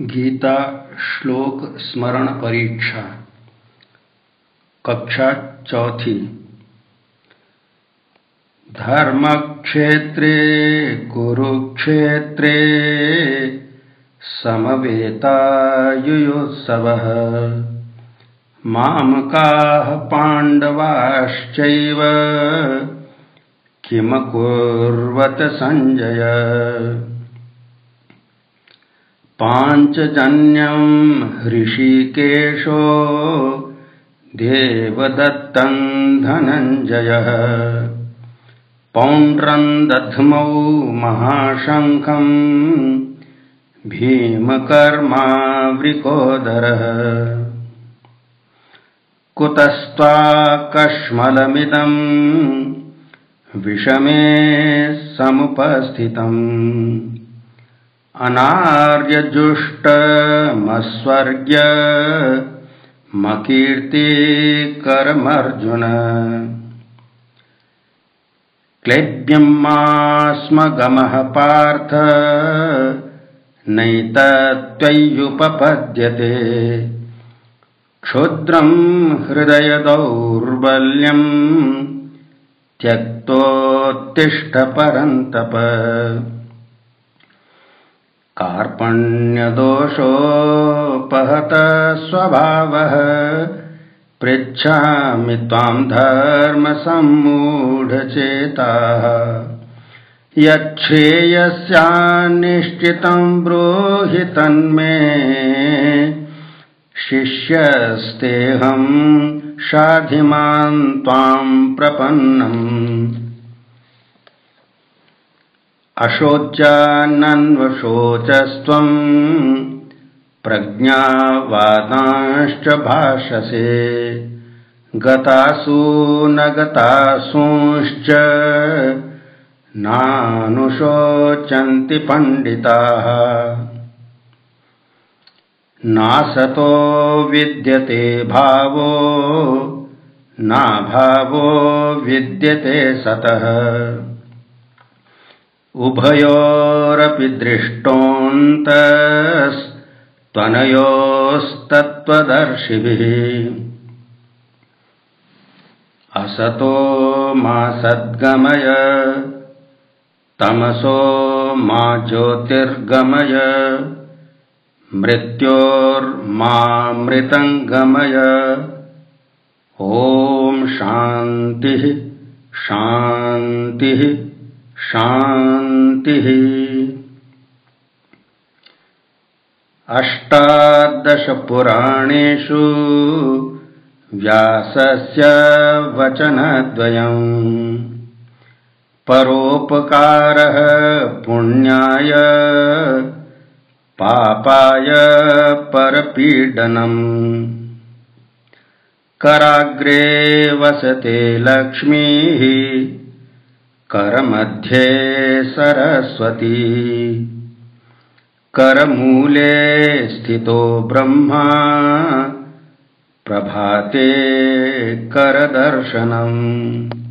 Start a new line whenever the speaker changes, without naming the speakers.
गीता श्लोक स्मरण परीक्षा कक्षा चौथी। धर्मक्षेत्रे कुरुक्षेत्रे समवेतायुयोत्सवः। मामकाः पाण्डवाश्चैव किमकुर्वत सञ्जय पाञ्चजन्यं हृषिकेशो देवदत्तं धनञ्जयः। पौण्ड्रं दध्मौ महाशङ्खम् भीमकर्मावृकोदरः। कुतस्त्वाकश्मलमिदम् विषमे समुपस्थितम् अनार्यजुष्टमस्वर्ग्य मकीर्तिकरमर्जुन क्लेब्यं मा स्म गमः पार्थ नैतत्त्वय्युपपद्यते क्षुद्रं हृदयदौर्बल्यं त्यक्तोत्तिष्ठपरन्तप स्वभावः। पृच्छामि त्वां धर्मसम्मूढचेताः। यच्छ्रेयस्यान्निश्चितं ब्रूहि तन्मे। शिष्यस्तेऽहं शाधिमान् त्वां प्रपन्नम्। अशोच्यान्वशोचस्त्वम् प्रज्ञावादांश्च भाषसे। गतासु न नानुशोचन्ति पण्डिताः। नासतो विद्यते भावो नाभावो विद्यते सतः उभयोरपि दृष्टोऽन्तस्त्वनयोस्तत्त्वदर्शिभिः असतो मा सद्गमय तमसो मा ज्योतिर्गमय मृत्योर्मामृतङ्गमय। ॐ शान्तिः शान्तिः शान्तिः। अष्टादशपुराणेषु व्यासस्य वचनद्वयम्। परोपकारः पुण्याय पापाय परपीडनम्। कराग्रे वसते लक्ष्मीः करमध्ये सरस्वती। करमूले स्थितो ब्रह्मा प्रभाते करदर्शनम्